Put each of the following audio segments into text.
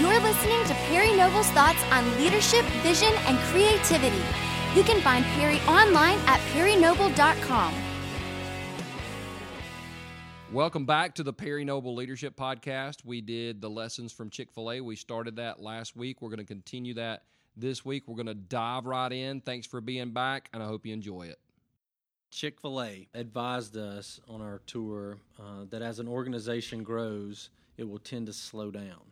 You're listening to Perry Noble's thoughts on leadership, vision, and creativity. You can find Perry online at perrynoble.com. Welcome back to the Perry Noble Leadership Podcast. We did the lessons from Chick fil A. We started that last week. We're going to continue that this week. We're going to dive right in. Thanks for being back, and I hope you enjoy it. Chick fil A advised us on our tour uh, that as an organization grows, it will tend to slow down.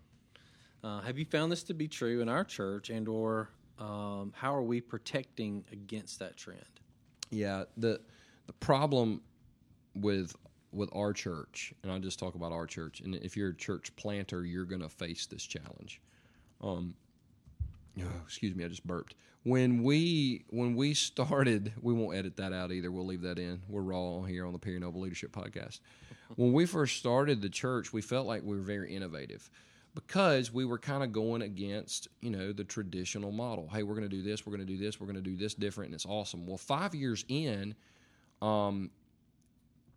Uh, have you found this to be true in our church, and or um, how are we protecting against that trend? Yeah, the the problem with with our church, and I'll just talk about our church. And if you're a church planter, you're going to face this challenge. Um, oh, excuse me, I just burped. When we when we started, we won't edit that out either. We'll leave that in. We're raw here on the Perry Noble Leadership Podcast. when we first started the church, we felt like we were very innovative because we were kind of going against you know the traditional model. Hey, we're going to do this. We're going to do this. We're going to do this different, and it's awesome. Well, five years in, um,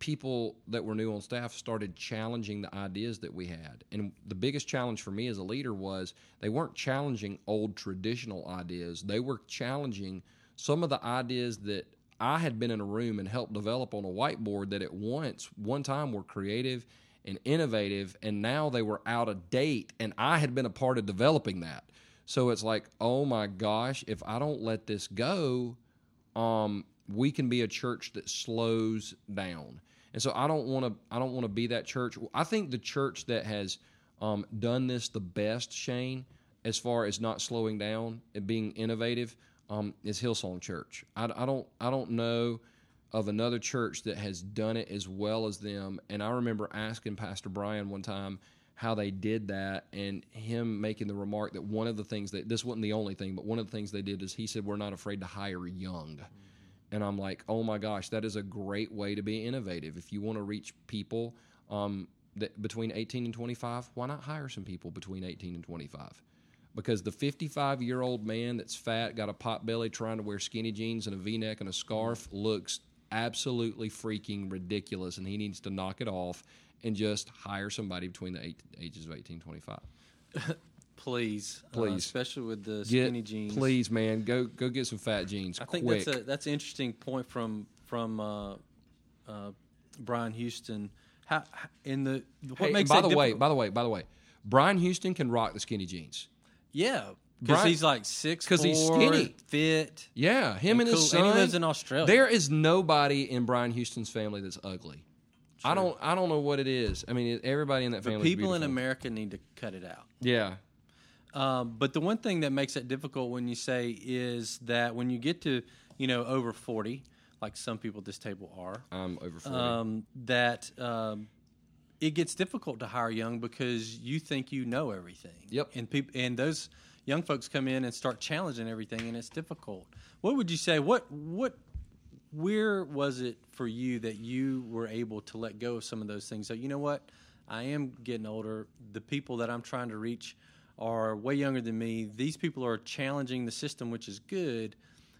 people that were new on staff started challenging the ideas that we had. And the biggest challenge for me as a leader was they weren't challenging old traditional ideas. They were challenging some of the ideas that I had been in a room and helped develop on a whiteboard that at once one time were creative and innovative and now they were out of date and I had been a part of developing that. So it's like, "Oh my gosh, if I don't let this go, um we can be a church that slows down and so I don't want to I don't want to be that church. I think the church that has um, done this the best, Shane, as far as not slowing down and being innovative, um, is Hillsong Church. I, I don't I don't know of another church that has done it as well as them. And I remember asking Pastor Brian one time how they did that and him making the remark that one of the things that this wasn't the only thing, but one of the things they did is he said, We're not afraid to hire young. And I'm like, oh my gosh, that is a great way to be innovative. If you want to reach people um, that between 18 and 25, why not hire some people between 18 and 25? Because the 55 year old man that's fat, got a pot belly, trying to wear skinny jeans and a v neck and a scarf looks absolutely freaking ridiculous, and he needs to knock it off and just hire somebody between the eight, ages of 18 and 25. Please, please, uh, especially with the skinny get, jeans. Please, man, go go get some fat jeans. I think quick. that's a that's an interesting point from from uh, uh, Brian Houston. How in the what hey, makes by the way, by the way, by the way, Brian Houston can rock the skinny jeans. Yeah, because he's like six because he's skinny, fit. Yeah, him and, and his son. And he lives in Australia. There is nobody in Brian Houston's family that's ugly. True. I don't. I don't know what it is. I mean, everybody in that family. People in America need to cut it out. Yeah, um, but the one thing that makes it difficult when you say is that when you get to you know over forty, like some people at this table are, I'm over forty. Um, that um, it gets difficult to hire young because you think you know everything. Yep. And people and those young folks come in and start challenging everything, and it's difficult. What would you say? What what where was it for you that you were able to let go of some of those things? So you know what, I am getting older. The people that I'm trying to reach are way younger than me. These people are challenging the system, which is good.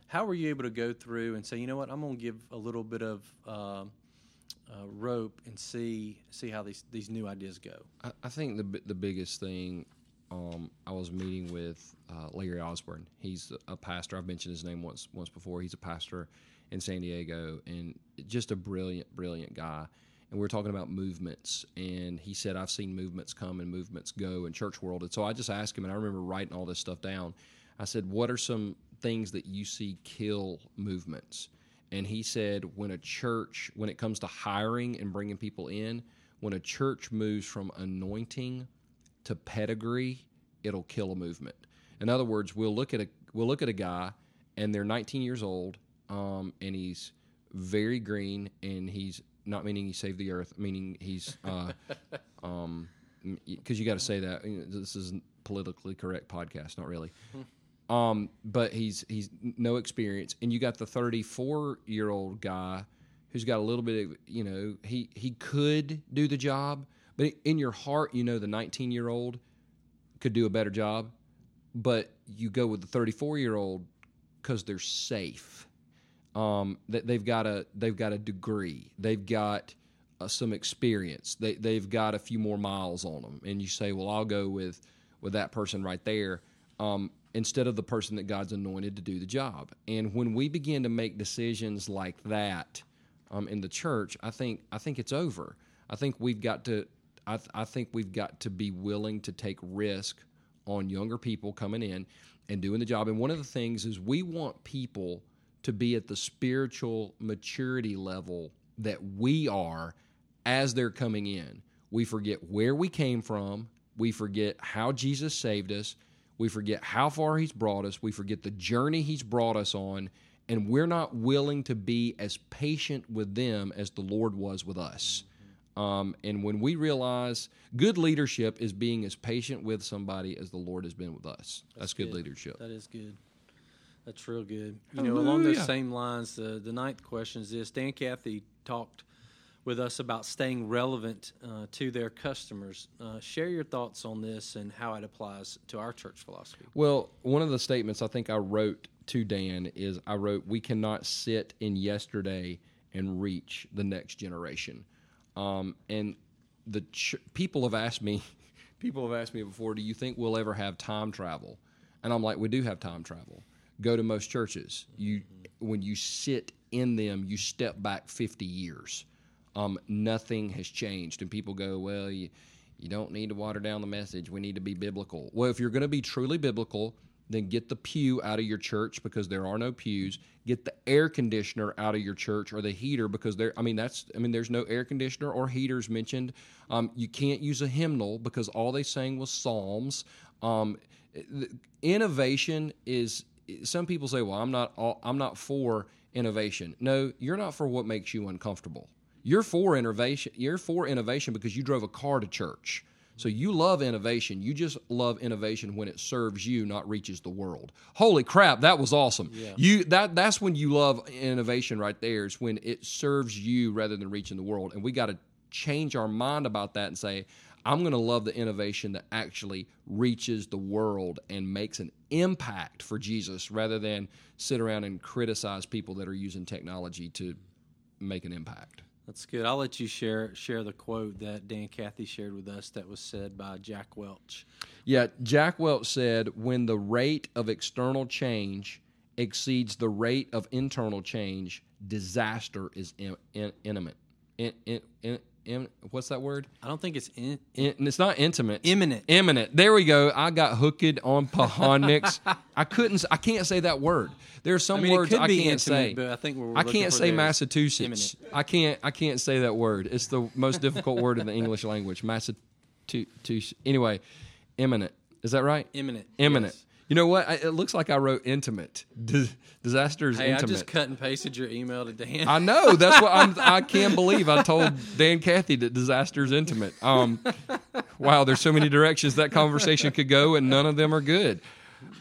How were you able to go through and say, you know what, I'm going to give a little bit of uh, uh, rope and see see how these these new ideas go? I, I think the the biggest thing. Um, I was meeting with uh, Larry Osborne. He's a pastor. I've mentioned his name once once before. He's a pastor in San Diego, and just a brilliant, brilliant guy and we are talking about movements and he said i've seen movements come and movements go in church world and so i just asked him and i remember writing all this stuff down i said what are some things that you see kill movements and he said when a church when it comes to hiring and bringing people in when a church moves from anointing to pedigree it'll kill a movement in other words we'll look at a we'll look at a guy and they're 19 years old um, and he's very green and he's not meaning he saved the earth, meaning he's, uh, um, because you got to say that this is politically correct podcast, not really. Um, but he's he's no experience, and you got the 34 year old guy who's got a little bit of you know he he could do the job, but in your heart you know the 19 year old could do a better job, but you go with the 34 year old because they're safe um, they've got a they've got a degree, they've got uh, some experience, they they've got a few more miles on them, and you say, well, I'll go with with that person right there um, instead of the person that God's anointed to do the job. And when we begin to make decisions like that um, in the church, I think I think it's over. I think we've got to. I, th- I think we've got to be willing to take risk on younger people coming in and doing the job. And one of the things is we want people to be at the spiritual maturity level that we are as they're coming in. We forget where we came from. We forget how Jesus saved us. We forget how far He's brought us. We forget the journey He's brought us on. And we're not willing to be as patient with them as the Lord was with us. Um, and when we realize good leadership is being as patient with somebody as the Lord has been with us, that's, that's good, leadership. That is good. That's real good. You know, along those same lines, the the ninth question is this: Dan Cathy talked with us about staying relevant uh, to their customers. Uh, share your thoughts on this and how it applies to our church philosophy. Well, one of the statements I think I wrote to Dan is I wrote, "We cannot sit in yesterday and reach the next generation." Um, and the ch- people have asked me, people have asked me before, "Do you think we'll ever have time travel?" And I'm like, "We do have time travel." Go to most churches. You, mm-hmm. when you sit in them, you step back 50 years um, nothing has changed. And people go, well, you, you don't need to water down the message. We need to be biblical. Well, if you're going to be truly biblical, then get the pew out of your church because there are no pews. Get the air conditioner out of your church or the heater because there. I mean, that's. I mean, there's no air conditioner or heaters mentioned. Um, you can't use a hymnal because all they sang was psalms. Um, innovation is. Some people say, "Well, I'm not. All, I'm not for innovation." No, you're not for what makes you uncomfortable. You're for innovation. You're for innovation because you drove a car to church. So you love innovation. You just love innovation when it serves you, not reaches the world. Holy crap, that was awesome. Yeah. You that that's when you love innovation right there is when it serves you rather than reaching the world. And we got to change our mind about that and say, I'm going to love the innovation that actually reaches the world and makes an impact for Jesus rather than sit around and criticize people that are using technology to make an impact. That's good. I'll let you share share the quote that Dan Cathy shared with us that was said by Jack Welch. Yeah, Jack Welch said, "When the rate of external change exceeds the rate of internal change, disaster is in, in, imminent." In, what's that word? I don't think it's in, in, it's not intimate. Imminent. Imminent. There we go. I got hooked on Phonics. I couldn't. I can't say that word. There are some I mean, words I can't intimate, say. But I think we're I can't say Massachusetts. I can't. I can't say that word. It's the most difficult word in the English language. Massachusetts. Anyway, imminent. Is that right? Imminent. Imminent. Yes. You know what? It looks like I wrote intimate. disaster is hey, intimate. I just cut and pasted your email to Dan. I know. That's what I'm, I can't believe I told Dan Cathy that disaster is intimate. Um, wow, there's so many directions that conversation could go, and none of them are good.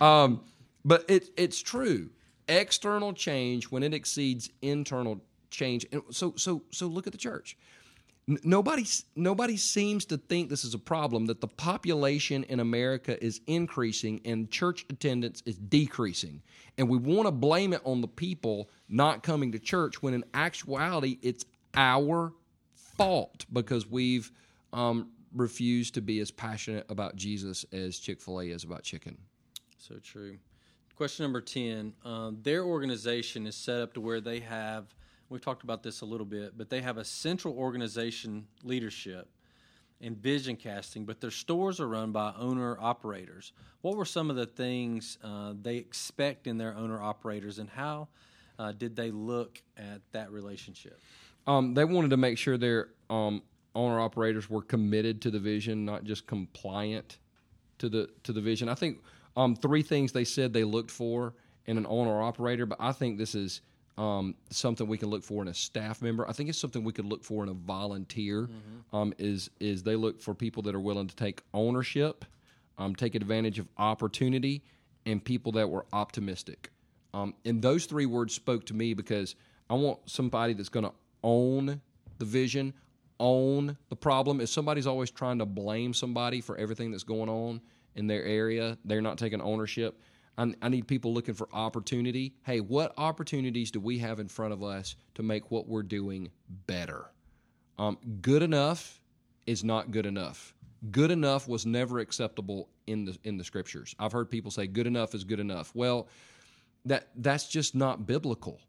Um, but it, it's true. External change when it exceeds internal change, and so so so look at the church nobody nobody seems to think this is a problem that the population in America is increasing and church attendance is decreasing. And we want to blame it on the people not coming to church when in actuality it's our fault because we've um, refused to be as passionate about Jesus as Chick-fil-A is about chicken. So true. Question number 10 um, their organization is set up to where they have we've talked about this a little bit, but they have a central organization leadership and vision casting, but their stores are run by owner operators. What were some of the things uh, they expect in their owner operators, and how uh, did they look at that relationship? Um, they wanted to make sure their um, owner operators were committed to the vision, not just compliant to the to the vision. I think um, three things they said they looked for in an owner operator, but I think this is um, something we can look for in a staff member. I think it's something we could look for in a volunteer. Mm-hmm. Um, is is they look for people that are willing to take ownership, um, take advantage of opportunity, and people that were optimistic. Um, and those three words spoke to me because I want somebody that's going to own the vision, own the problem. If somebody's always trying to blame somebody for everything that's going on in their area, they're not taking ownership I, need people looking for opportunity. Hey, what opportunities do we have in front of us to make what we're doing better? Um, good enough is not good enough. Good enough was never acceptable in the in the scriptures. I've heard people say good enough is good enough. Well, that that's just not biblical.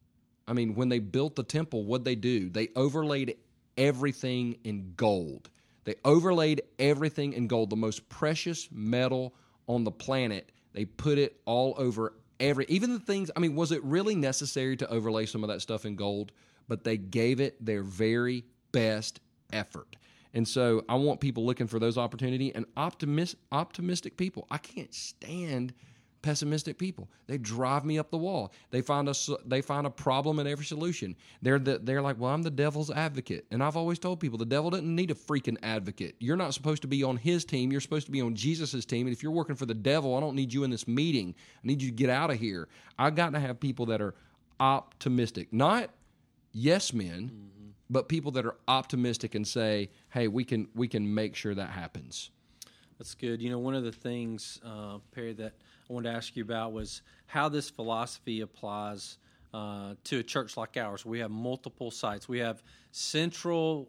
I mean, when they built the temple, what they do? They overlaid everything in gold. They overlaid everything in gold, the most precious metal on the planet. They put it all over every even the things I mean, was it really necessary to overlay some of that stuff in gold? But they gave it their very best effort. And so I want people looking for those opportunity and optimist, optimistic people. I can't stand pessimistic people. They drive me up the wall. They find a they find a problem in every solution. They're the, they're like, well, I'm the devil's advocate, and I've always told people the devil doesn't need a freaking advocate. You're not supposed to be on his team. You're supposed to be on Jesus's team. And if you're working for the devil, I don't need you in this meeting. I need you to get out of here. I've got to have people that are optimistic, not yes men. Mm-hmm. But people that are optimistic and say, "Hey, we can we can make sure that happens." That's good. You know, one of the things, uh, Perry, that I wanted to ask you about was how this philosophy applies uh, to a church like ours. We have multiple sites. We have central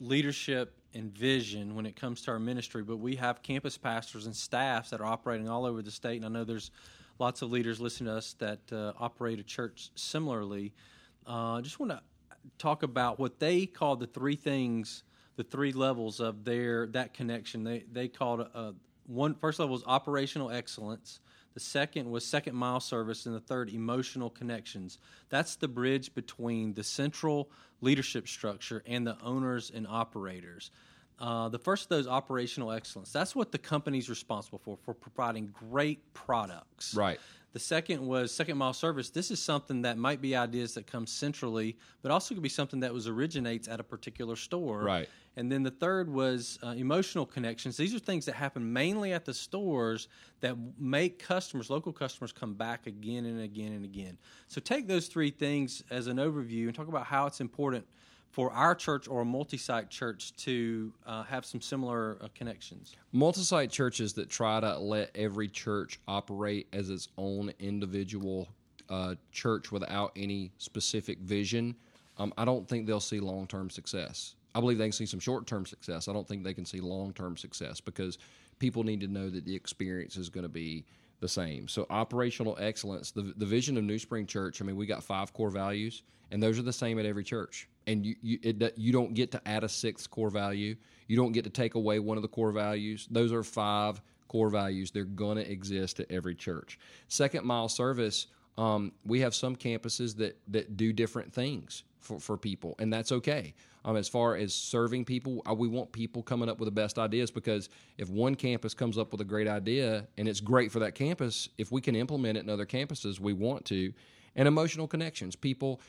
leadership and vision when it comes to our ministry, but we have campus pastors and staffs that are operating all over the state. And I know there's lots of leaders listening to us that uh, operate a church similarly. I uh, just want to talk about what they call the three things, the three levels of their that connection. They they called uh, one first level is operational excellence. The second was second mile service, and the third, emotional connections. That's the bridge between the central leadership structure and the owners and operators. Uh, the first of those, operational excellence. That's what the company's responsible for, for providing great products. Right. The second was second mile service. This is something that might be ideas that come centrally, but also could be something that was originates at a particular store. Right. And then the third was uh, emotional connections. These are things that happen mainly at the stores that make customers, local customers, come back again and again and again. So take those three things as an overview and talk about how it's important for our church or a multi-site church to uh, have some similar uh, connections? Multi-site churches that try to let every church operate as its own individual uh, church without any specific vision, um, I don't think they'll see long-term success. I believe they can see some short-term success. I don't think they can see long-term success because people need to know that the experience is going to be the same. So operational excellence, the the vision of NewSpring Church. I mean, we got five core values, and those are the same at every church and you you, it, you don't get to add a sixth core value. You don't get to take away one of the core values. Those are five core values. They're going to exist at every church. Second mile service. Um, we have some campuses that that do different things for, for people, and that's okay. Um, as far as serving people, we want people coming up with the best ideas because if one campus comes up with a great idea and it's great for that campus, if we can implement it in other campuses, we want to. And emotional connections, people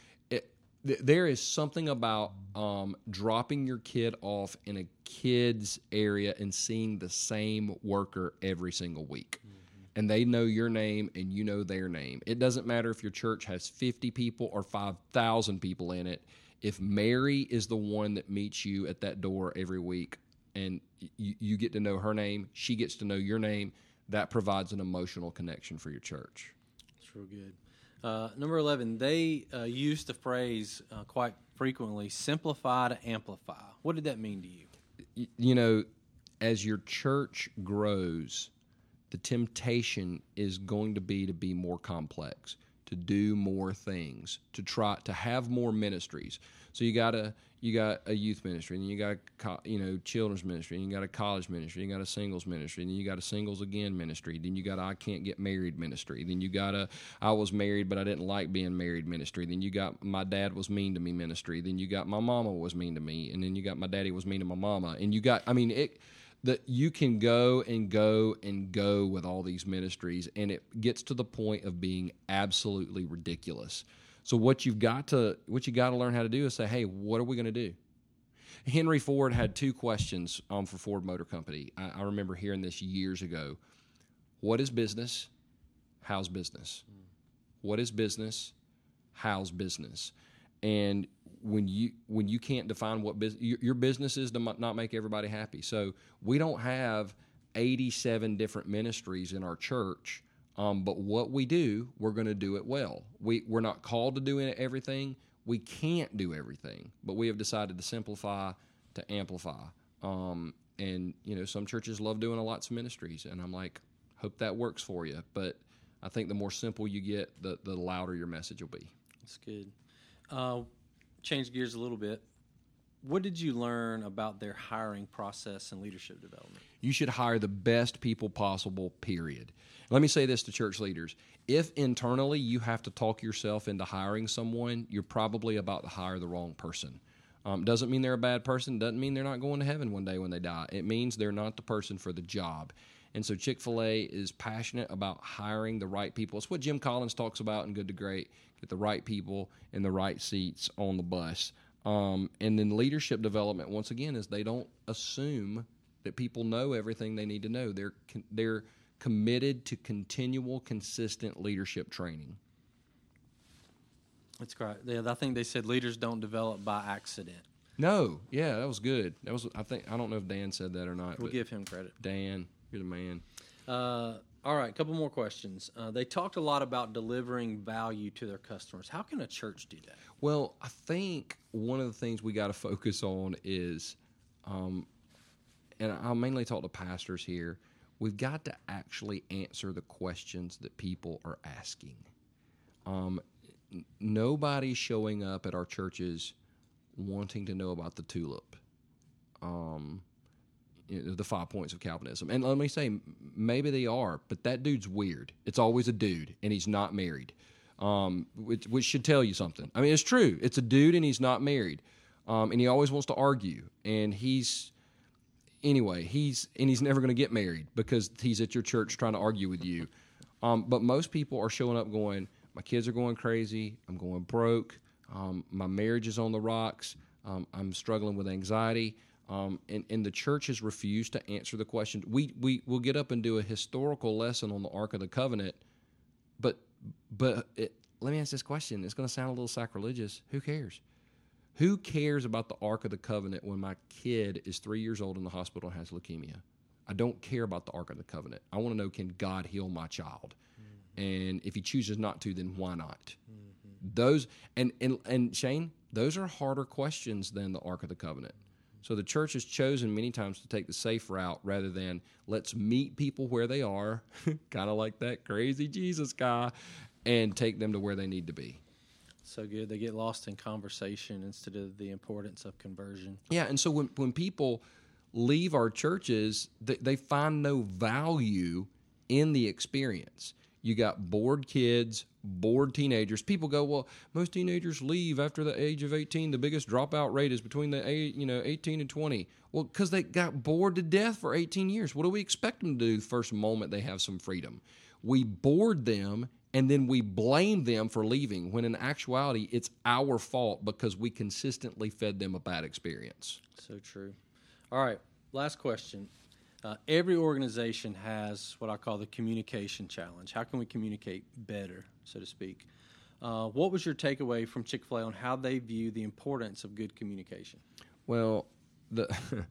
there is something about um, dropping your kid off in a kid's area and seeing the same worker every single week. Mm-hmm. And they know your name and you know their name. It doesn't matter if your church has 50 people or 5,000 people in it. If Mary is the one that meets you at that door every week and you, you get to know her name, she gets to know your name, that provides an emotional connection for your church. That's real good. Uh, number 11, they uh, use the phrase uh, quite frequently simplify to amplify. What did that mean to you? You know, as your church grows, the temptation is going to be to be more complex, to do more things, to try to have more ministries. So you got to you got a youth ministry, and you got you know children's ministry, and you got a college ministry, and you got a singles ministry, and you got a singles again ministry. Then you got I can't get married ministry. Then you got a I was married but I didn't like being married ministry. Then you got my dad was mean to me ministry. Then you got my mama was mean to me, and then you got my daddy was mean to my mama, and you got I mean it that you can go and go and go with all these ministries, and it gets to the point of being absolutely ridiculous. So what you've got to what you got to learn how to do is say, hey, what are we going to do? Henry Ford had two questions um, for Ford Motor Company. I, I, remember hearing this years ago. What is business? How's business? What is business? How's business? And when you when you can't define what business your, your business is to not make everybody happy. So we don't have 87 different ministries in our church um, but what we do, we're going to do it well. We, we're not called to do everything. We can't do everything, but we have decided to simplify, to amplify. Um, and you know some churches love doing a lots of ministries, and I'm like, hope that works for you. But I think the more simple you get, the the louder your message will be. That's good. Uh, change gears a little bit. What did you learn about their hiring process and leadership development? You should hire the best people possible, period. Let me say this to church leaders. If internally you have to talk yourself into hiring someone, you're probably about to hire the wrong person. Um, doesn't mean they're a bad person, doesn't mean they're not going to heaven one day when they die. It means they're not the person for the job. And so Chick fil A is passionate about hiring the right people. It's what Jim Collins talks about in Good to Great get the right people in the right seats on the bus. Um, and then leadership development, once again, is they don't assume that people know everything they need to know. They're, they're committed to continual, consistent leadership training. That's great. Yeah, I think they said leaders don't develop by accident. No, yeah, that was good. That was I think I don't know if Dan said that or not. We'll give him credit. Dan, you're the man. Uh, all right, a couple more questions. Uh, they talked a lot about delivering value to their customers. How can a church do that? Well, I think one of the things we got to focus on is, um, and I'll mainly talk to pastors here. We've got to actually answer the questions that people are asking. Um, nobody's showing up at our churches wanting to know about the tulip. Um, you know, the five points of Calvinism. And let me say, maybe they are, but that dude's weird. It's always a dude, and he's not married, um, which, which, should tell you something. I mean, it's true. It's a dude, and he's not married, um, and he always wants to argue. And he's anyway, he's and he's never going to get married because he's at your church trying to argue with you. Um, but most people are showing up going, my kids are going crazy. I'm going broke. Um, my marriage is on the rocks. Um, I'm struggling with anxiety. Um, and, and the church has refused to answer the question. We, we will get up and do a historical lesson on the Ark of the Covenant, but, but it, let me ask this question. It's going to sound a little sacrilegious. Who cares? Who cares about the Ark of the Covenant when my kid is three years old in the hospital and has leukemia? I don't care about the Ark of the Covenant. I want to know can God heal my child? Mm-hmm. And if he chooses not to, then why not? Mm-hmm. Those and, and and Shane, those are harder questions than the Ark of the Covenant. So the church has chosen many times to take the safe route rather than let's meet people where they are, kind of like that crazy Jesus guy, and take them to where they need to be. So good. They get lost in conversation instead of the importance of conversion. Yeah, and so when when people leave our churches, they, they find no value in the experience. You got bored kids, bored teenagers. People go, well, most teenagers leave after the age of 18. The biggest dropout rate is between the eight, you know 18 and 20. Well, because they got bored to death for 18 years. What do we expect them to do the first moment they have some freedom? We bored them and then we blame them for leaving when in actuality it's our fault because we consistently fed them a bad experience. So true. All right, last question. Uh, every organization has what I call the communication challenge. How can we communicate better, so to speak? Uh, what was your takeaway from Chick fil A on how they view the importance of good communication? Well, the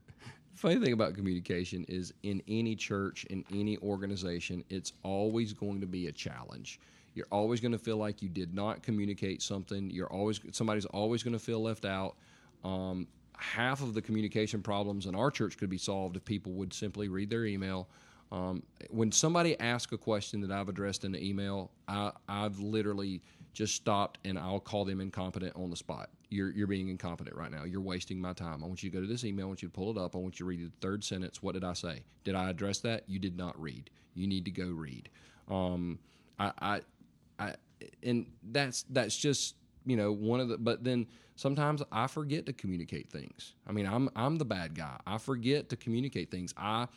funny thing about communication is in any church, in any organization, it's always going to be a challenge. You're always going to feel like you did not communicate something. You're always somebody's always going to feel left out. Um, half of the communication problems in our church could be solved if people would simply read their email. Um, when somebody asks a question that I've addressed in the email, I, I've literally just stopped and I'll call them incompetent on the spot. You're, you're being incompetent right now. You're wasting my time. I want you to go to this email. I want you to pull it up. I want you to read the third sentence. What did I say? Did I address that? You did not read. You need to go read. Um, I, I, I, and that's that's just you know one of the. But then sometimes I forget to communicate things. I mean, I'm I'm the bad guy. I forget to communicate things. I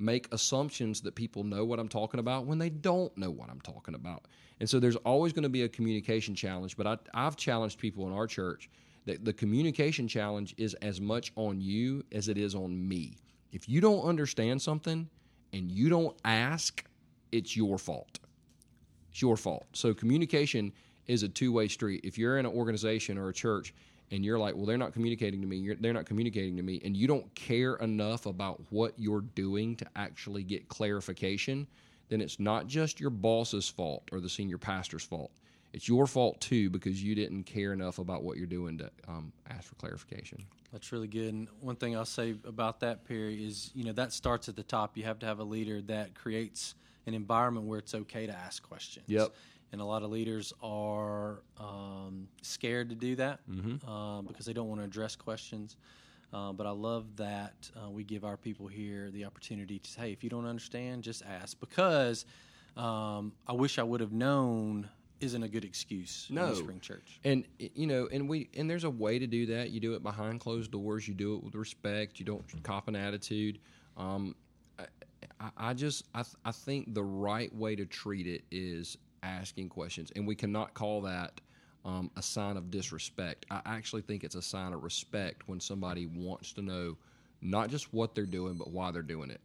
make assumptions that people know what I'm talking about when they don't know what I'm talking about. And so there's always going to be a communication challenge, but I, I've challenged people in our church that the communication challenge is as much on you as it is on me. If you don't understand something and you don't ask, it's your fault. It's your fault. So communication is a two-way street. If you're in an organization or a church and you're like, well, they're not communicating to me, you're, they're not communicating to me, and you don't care enough about what you're doing to actually get clarification, then it's not just your boss's fault or the senior pastor's fault. it's your fault too because you didn't care enough about what you're doing to um, ask for clarification. That's really good. And one thing I'll say about that, Perry, is you know that starts at the top. You have to have a leader that creates an environment where it's okay to ask questions. Yep. And a lot of leaders are um, scared to do that Mm-hmm. uh, because they don't want to address questions. Uh, but I love that uh, we give our people here the opportunity to say, hey, if you don't understand, just ask. Because um, I wish I would have known isn't a good excuse No. the Spring Church. And you know, and we and there's a way to do that. You do it behind closed doors. You do it with respect. You don't cop an attitude. Um, I, I- I just I, th- I think the right way to treat it is asking questions, and we cannot call that um, a sign of disrespect. I actually think it's a sign of respect when somebody wants to know not just what they're doing, but why they're doing it.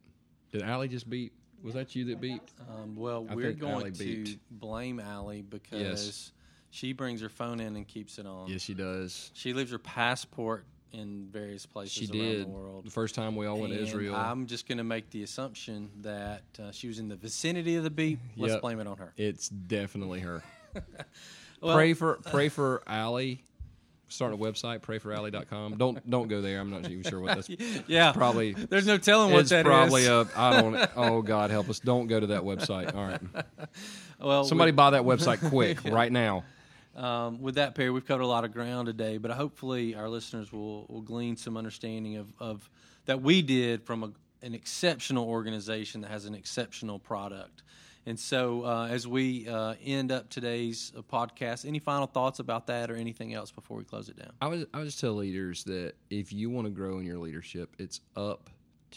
Did Allie just beat? Was that you that beat? Um, well, I we're going to blame Allie because she brings her phone in and keeps it on. Yes, she does. She leaves her passport in various places She around did. the world. The first time we all went to Israel. I'm just going to make the assumption that uh, she was in the vicinity of the beat. Let's Yep. blame it on her. It's definitely her. Well- pray for pray for Allie. Start a website, prayforally.com. Don't don't go there. I'm not even sure what that's Yeah, probably There's no telling what that is. probably a I don't oh God help us. Don't go to that website. All right. well, Somebody with, buy that website quick right now. Um, with that, Perry, we've covered a lot of ground today, but hopefully our listeners will, will glean some understanding of, of that we did from a, an exceptional organization that has an exceptional product. And so, uh, as we uh, end up today's uh, podcast, any final thoughts about that or anything else before we close it down? I was I would just tell leaders that if you want to grow in your leadership, it's up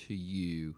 to you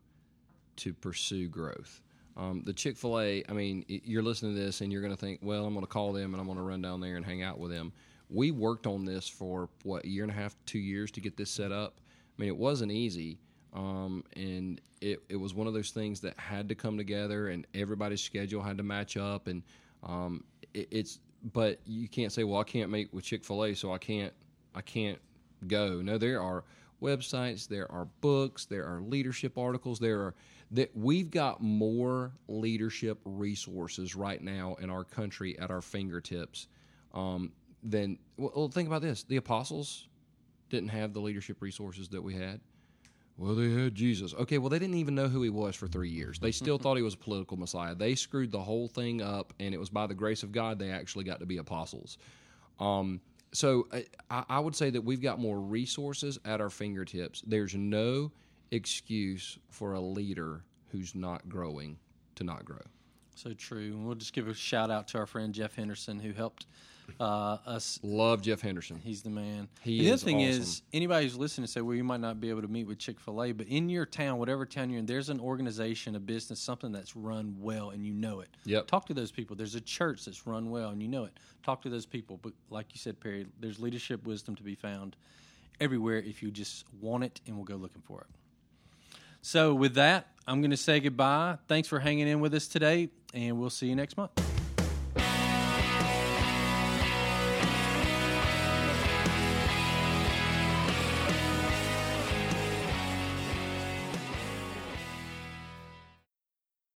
to pursue growth. Um, the Chick Fil A, I mean, you're listening to this and you're going to think, well, I'm going to call them and I'm going to run down there and hang out with them. We worked on this for what a year and a half, two years to get this set up. I mean, it wasn't easy, um, and it, it was one of those things that had to come together, and everybody's schedule had to match up, and um, it, it's. But you can't say, well, I can't make with Chick Fil A, so I can't, I can't go. No, there are websites, there are books, there are leadership articles, there are that we've got more leadership resources right now in our country at our fingertips um, than. Well, think about this: the apostles didn't have the leadership resources that we had. Well, they had Jesus. Okay, well, they didn't even know who he was for three years. They still thought he was a political Messiah. They screwed the whole thing up, and it was by the grace of God they actually got to be apostles. Um, so I, I would say that we've got more resources at our fingertips. There's no excuse for a leader who's not growing to not grow. So true. And we'll just give a shout out to our friend Jeff Henderson who helped uh, us. Love Jeff Henderson. He's the man. He And the other thing awesome. is, anybody who's listening say, well, you might not be able to meet with Chick fil A, but in your town, whatever town you're in, there's an organization, a business, something that's run well and you know it. Yep. Talk to those people. There's a church that's run well and you know it. Talk to those people. But like you said, Perry, there's leadership wisdom to be found everywhere if you just want it and we'll go looking for it. So, with that, I'm going to say goodbye. Thanks for hanging in with us today, and we'll see you next month.